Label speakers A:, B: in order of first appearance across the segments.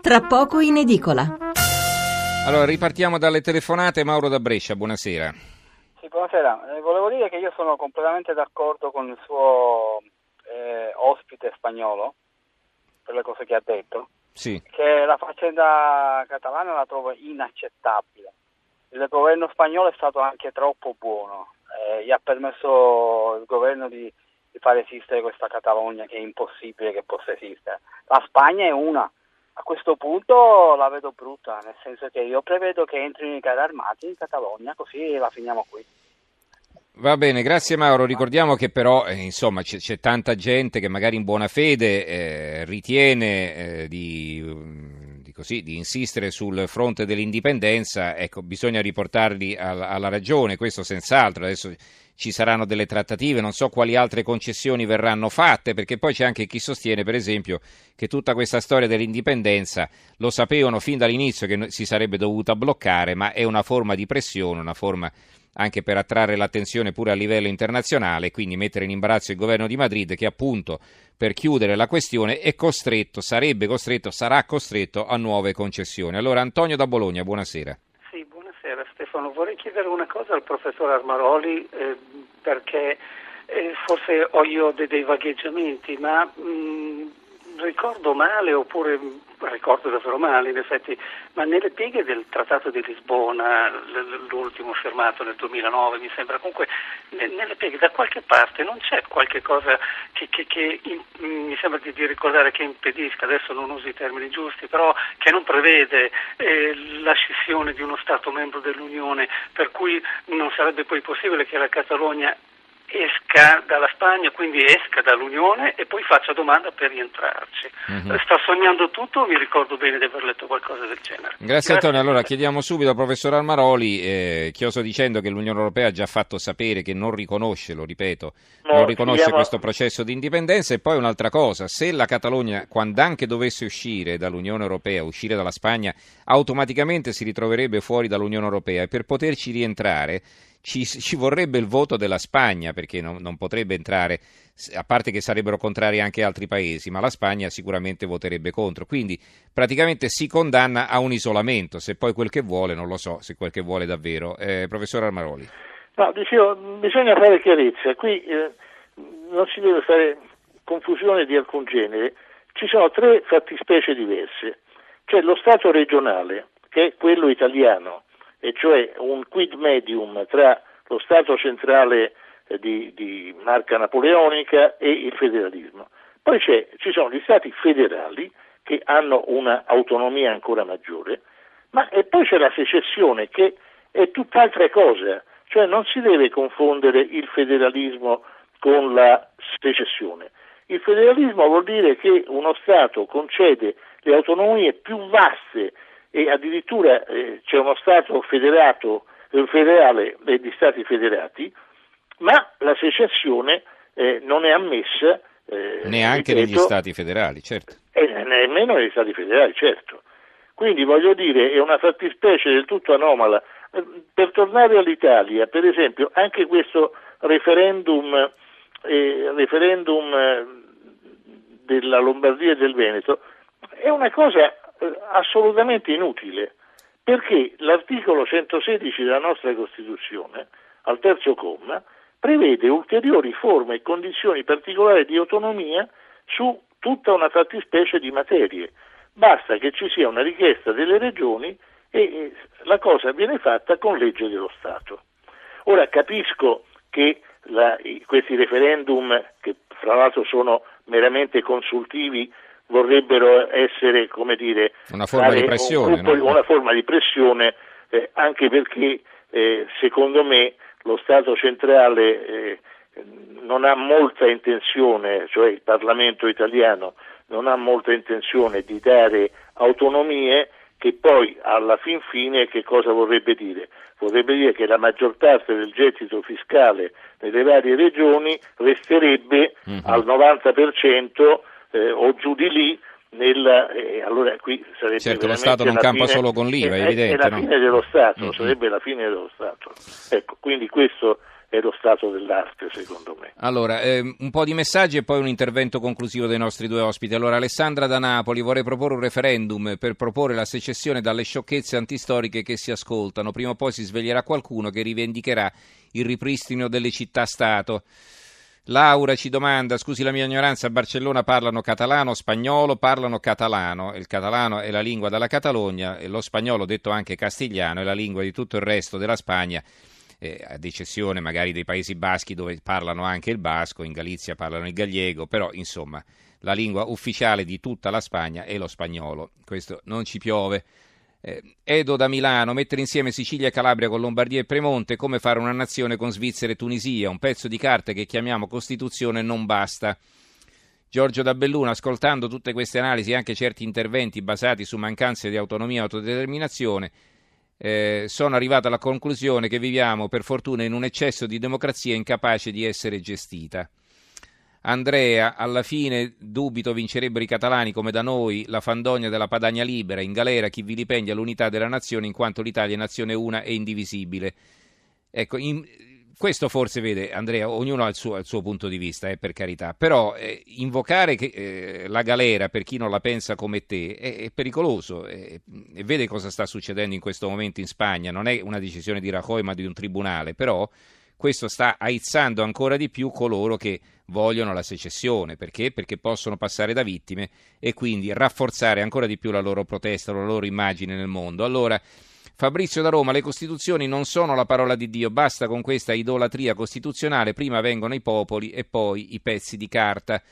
A: tra poco in edicola.
B: Allora, ripartiamo dalle telefonate. Mauro da Brescia, buonasera.
C: Sì, buonasera. Eh, volevo dire che io sono completamente d'accordo con il suo eh, ospite spagnolo per le cose che ha detto.
B: Sì.
C: Che la faccenda catalana la trovo inaccettabile. Il governo spagnolo è stato anche troppo buono. Eh, gli ha permesso il governo di, di far esistere questa Catalogna che è impossibile che possa esistere. La Spagna è una. A questo punto la vedo brutta, nel senso che io prevedo che entrino i carri armati in Catalogna, così la finiamo qui.
B: Va bene, grazie Mauro. Ricordiamo che però eh, insomma, c'è, c'è, tanta gente che magari in buona fede eh, ritiene eh, di, così, di, insistere sul fronte dell'indipendenza. Ecco, bisogna riportarli alla, alla ragione, questo senz'altro. Adesso ci saranno delle trattative, non so quali altre concessioni verranno fatte, perché poi c'è anche chi sostiene, per esempio, che tutta questa storia dell'indipendenza lo sapevano fin dall'inizio che si sarebbe dovuta bloccare, ma è una forma di pressione, una forma anche per attrarre l'attenzione pure a livello internazionale, quindi mettere in imbarazzo il governo di Madrid che appunto per chiudere la questione è costretto, sarebbe costretto, sarà costretto a nuove concessioni. Allora Antonio da Bologna, buonasera.
D: Sì, buonasera Stefano, vorrei chiedere una cosa al professor Armaroli eh, perché eh, forse ho io dei, dei vagheggiamenti, ma mh, ricordo male oppure ricordo davvero male in effetti, ma nelle pieghe del Trattato di Lisbona, l'ultimo firmato nel 2009 mi sembra, comunque nelle pieghe da qualche parte non c'è qualche cosa che, che, che in, mi sembra di, di, ricordare che impedisca, adesso non uso i termini giusti, però che non prevede eh, la scissione di uno Stato membro dell'Unione, per cui non sarebbe poi possibile che la Catalogna esca dalla Spagna, quindi esca dall'Unione e poi faccia domanda per rientrarci. Uh-huh. Sta sognando tutto mi ricordo bene di aver letto qualcosa del genere?
B: Grazie, Grazie. Antonio. Allora chiediamo subito al professor Almaroli, eh, chioso dicendo che l'Unione Europea ha già fatto sapere che non riconosce, lo ripeto, no, non riconosce chiediamo... questo processo di indipendenza e poi un'altra cosa, se la Catalogna, quando anche dovesse uscire dall'Unione Europea, uscire dalla Spagna, automaticamente si ritroverebbe fuori dall'Unione Europea e per poterci rientrare ci, ci, vorrebbe il voto della Spagna perché non, non, potrebbe entrare, a parte che sarebbero contrari anche altri paesi, ma la Spagna sicuramente voterebbe contro. Quindi praticamente si condanna a un isolamento, se poi quel che vuole, non lo so, se quel che vuole davvero. Eh, professor Armaroli.
E: No, dicevo, bisogna fare chiarezza, qui eh, non si deve fare confusione di alcun genere, ci sono tre fattispecie diverse, c'è lo Stato regionale, che è quello italiano, e cioè un quid medium tra lo Stato centrale eh, di, di marca napoleonica e il federalismo. Poi ci sono gli Stati federali che hanno un'autonomia ancora maggiore, ma e poi c'è la secessione che è tutt'altra cosa, cioè non si deve confondere il federalismo con la secessione. Il federalismo vuol dire che uno Stato concede le autonomie più vaste e addirittura eh, c'è uno Stato federato, eh, federale e di Stati federati, ma la secessione eh, non è ammessa.
B: Eh, Neanche ripeto, negli Stati federali, certo.
E: E nemmeno negli Stati federali, certo. Quindi voglio dire, è una fattispecie del tutto anomala. Eh, per tornare all'Italia, per esempio, anche questo referendum, eh, referendum della Lombardia e del Veneto è una cosa eh, assolutamente inutile, perché l'articolo 116 della nostra Costituzione, al terzo comma, prevede ulteriori forme e condizioni particolari di autonomia su tutta una fattispecie di materie. Basta che ci sia una richiesta delle regioni e la cosa viene fatta con legge dello Stato. Ora capisco che la, questi referendum, che fra l'altro sono meramente consultivi, vorrebbero essere, come dire,
B: una forma di pressione,
E: un gruppo, no? una forma di pressione eh, anche perché eh, secondo me lo Stato centrale eh, non ha molta intenzione, cioè il Parlamento italiano non ha molta intenzione di dare autonomie che poi alla fin fine che cosa vorrebbe dire? Vorrebbe dire che la maggior parte del gettito fiscale nelle varie regioni resterebbe mm-hmm. al 90% eh, o giù di lì nel, eh, allora qui sarebbe
B: certo lo Stato non campa
E: fine,
B: solo con l'IVA, è,
E: è
B: evidente.
E: È la
B: no?
E: fine dello Stato, mm-hmm. sarebbe la fine dello Stato. Ecco, quindi questo è lo stato dell'arte, secondo me.
B: Allora, eh, un po' di messaggi e poi un intervento conclusivo dei nostri due ospiti. Allora, Alessandra da Napoli vorrei proporre un referendum per proporre la secessione dalle sciocchezze antistoriche che si ascoltano. Prima o poi si sveglierà qualcuno che rivendicherà il ripristino delle città-stato. Laura ci domanda, scusi la mia ignoranza, a Barcellona parlano catalano, spagnolo, parlano catalano, il catalano è la lingua della Catalogna e lo spagnolo, detto anche castigliano, è la lingua di tutto il resto della Spagna eh, ad eccezione magari dei Paesi Baschi dove parlano anche il basco, in Galizia parlano il gallego, però insomma la lingua ufficiale di tutta la Spagna è lo spagnolo, questo non ci piove. Eh, Edo da Milano, mettere insieme Sicilia e Calabria con Lombardia e Premonte, come fare una nazione con Svizzera e Tunisia, un pezzo di carta che chiamiamo Costituzione non basta. Giorgio da Belluno, ascoltando tutte queste analisi e anche certi interventi basati su mancanze di autonomia e autodeterminazione, eh, sono arrivato alla conclusione che viviamo per fortuna in un eccesso di democrazia incapace di essere gestita. Andrea, alla fine dubito vincerebbero i catalani come da noi la fandonia della Padania libera, in galera chi vilipendia l'unità della nazione in quanto l'Italia è nazione una e indivisibile. Ecco, in, questo forse vede, Andrea, ognuno ha il suo, il suo punto di vista, eh, per carità, però eh, invocare che, eh, la galera per chi non la pensa come te è, è pericoloso e vede cosa sta succedendo in questo momento in Spagna, non è una decisione di Rajoy ma di un tribunale, però questo sta aizzando ancora di più coloro che vogliono la secessione, perché? Perché possono passare da vittime e quindi rafforzare ancora di più la loro protesta, la loro immagine nel mondo. Allora, Fabrizio da Roma, le costituzioni non sono la parola di Dio, basta con questa idolatria costituzionale, prima vengono i popoli e poi i pezzi di carta.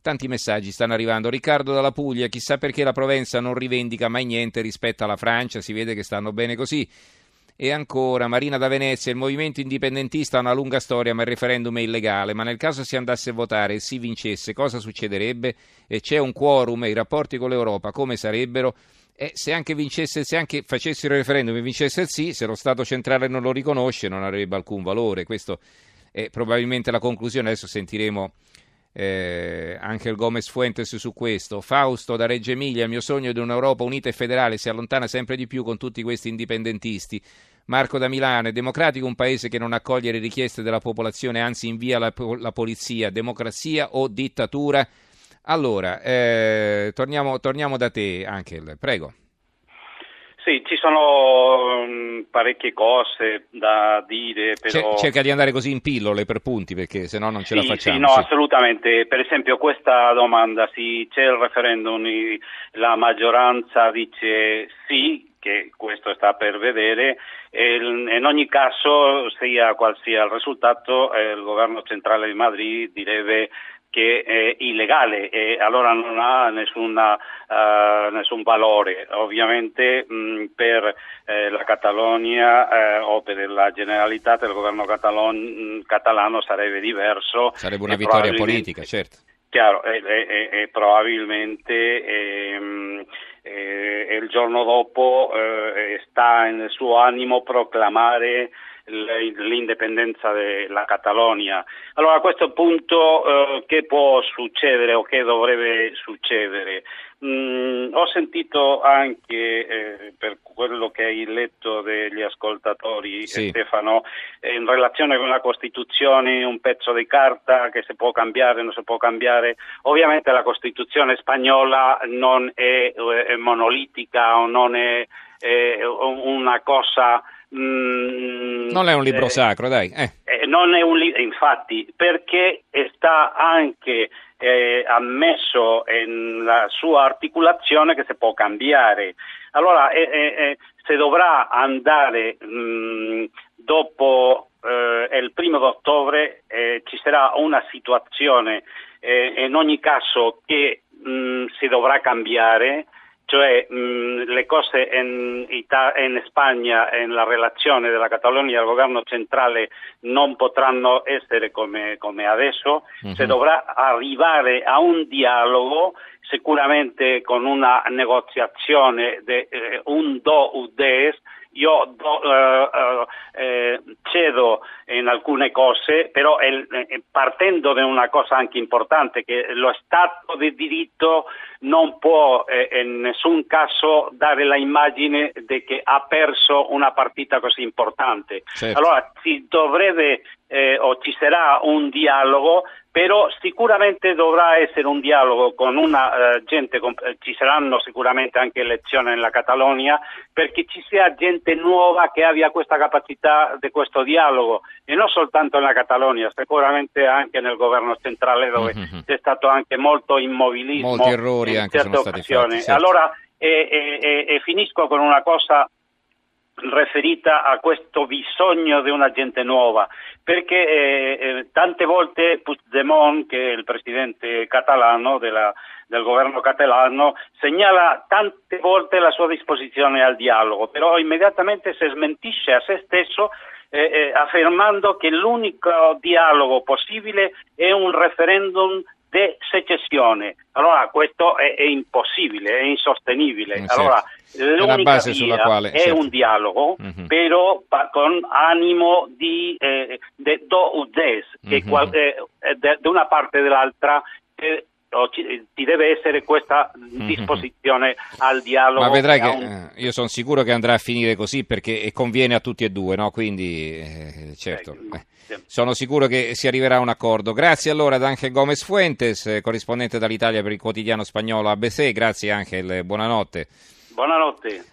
B: Tanti messaggi stanno arrivando. Riccardo dalla Puglia, chissà perché la Provenza non rivendica mai niente rispetto alla Francia, si vede che stanno bene così. E ancora, Marina da Venezia, il movimento indipendentista ha una lunga storia, ma il referendum è illegale. Ma nel caso si andasse a votare e si vincesse, cosa succederebbe? E c'è un quorum e i rapporti con l'Europa come sarebbero? E se anche vincesse, se anche facessero il referendum e vincesse il sì, se lo Stato centrale non lo riconosce non avrebbe alcun valore. Questa è probabilmente la conclusione. Adesso sentiremo eh, anche il Gomez Fuentes su questo. Fausto da Reggio Emilia, il mio sogno di un'Europa unita e federale si allontana sempre di più con tutti questi indipendentisti. Marco da Milano, è democratico un paese che non accoglie le richieste della popolazione, anzi invia la, la polizia, democrazia o dittatura? Allora, eh, torniamo, torniamo, da te, Angel, prego.
A: Sì, ci sono um, parecchie cose da dire, però...
B: cerca di andare così in pillole per punti, perché se no non ce
A: sì,
B: la facciamo.
A: Sì, no, sì. assolutamente. Per esempio questa domanda, sì, c'è il referendum, la maggioranza dice sì, che questo sta per vedere, in ogni caso, sia qual sia il risultato, eh, il governo centrale di Madrid direbbe che è illegale e allora non ha nessuna, uh, nessun valore. Ovviamente mh, per eh, la Catalogna eh, o per la generalità del governo catalon- catalano sarebbe diverso.
B: Sarebbe una vittoria politica, certo.
A: Chiaro, e, e, e probabilmente ehm, eh, il giorno dopo eh, sta nel suo animo proclamare l'indipendenza della Catalogna. Allora a questo punto eh, che può succedere o che dovrebbe succedere? Mm, ho sentito anche eh, per quello che hai letto degli ascoltatori sì. Stefano eh, in relazione con la Costituzione un pezzo di carta che si può cambiare, non si può cambiare. Ovviamente la Costituzione spagnola non è, è eh, monolitica o non è, è una cosa
B: Mm, non è un libro eh, sacro, dai. Eh.
A: Eh, non è un libro, infatti, perché sta anche eh, ammesso nella sua articolazione che si può cambiare. Allora, eh, se dovrà andare mh, mm, dopo il primo ottobre, ci sarà una situazione in ogni caso che mh, mm, si dovrà cambiare cioè mh, le cose in, in Spagna e nella relazione della Catalogna al governo centrale non potranno essere come, come adesso, uh-huh. si dovrà arrivare a un dialogo sicuramente con una negoziazione, de, eh, un do udes, io do, eh, eh, eh, cedo in alcune cose, però è, partendo da una cosa anche importante, che lo Stato di diritto non può eh, in nessun caso dare l'immagine di che ha perso una partita così importante. Certo. Allora si dovrebbe eh, o ci sarà un dialogo, però sicuramente dovrà essere un dialogo con una eh, gente, con, eh, ci saranno sicuramente anche elezioni nella Catalogna, perché ci sia gente nuova che abbia questa capacità di questo dialogo e non soltanto nella Catalogna, sicuramente anche nel governo centrale dove mm-hmm. c'è stato anche molto immobilismo.
B: Molti errori
A: in
B: anche sono
A: occasioni.
B: stati fatti. Certo.
A: Allora, e, e, e finisco con una cosa riferita a questo bisogno di una gente nuova, perché eh, eh, tante volte Puigdemont, che è il presidente catalano della, del governo catalano, segnala tante volte la sua disposizione al dialogo, però immediatamente si smentisce a se stesso eh, eh affermando che l'unico dialogo possibile è un referendum secessione. Allora questo è, è, impossibile, è insostenibile.
B: Mm, certo.
A: Allora, l'unica
B: base sulla quale,
A: è
B: certo.
A: un dialogo, mm-hmm. però pa- con animo di eh, de do udes, che
B: Mhm.
A: qual- eh, da una parte e dall'altra eh, ci, deve essere questa disposizione al dialogo.
B: Mhm. Ma vedrai che
A: un-
B: eh, io sono sicuro che andrà a finire così perché conviene a tutti e due, no? Quindi, eh, certo, eh, sono sicuro che si arriverà a un accordo. Grazie allora ad Angel Gomez Fuentes, corrispondente dall'Italia per il quotidiano spagnolo ABC. Grazie Angel, buonanotte.
A: Buonanotte.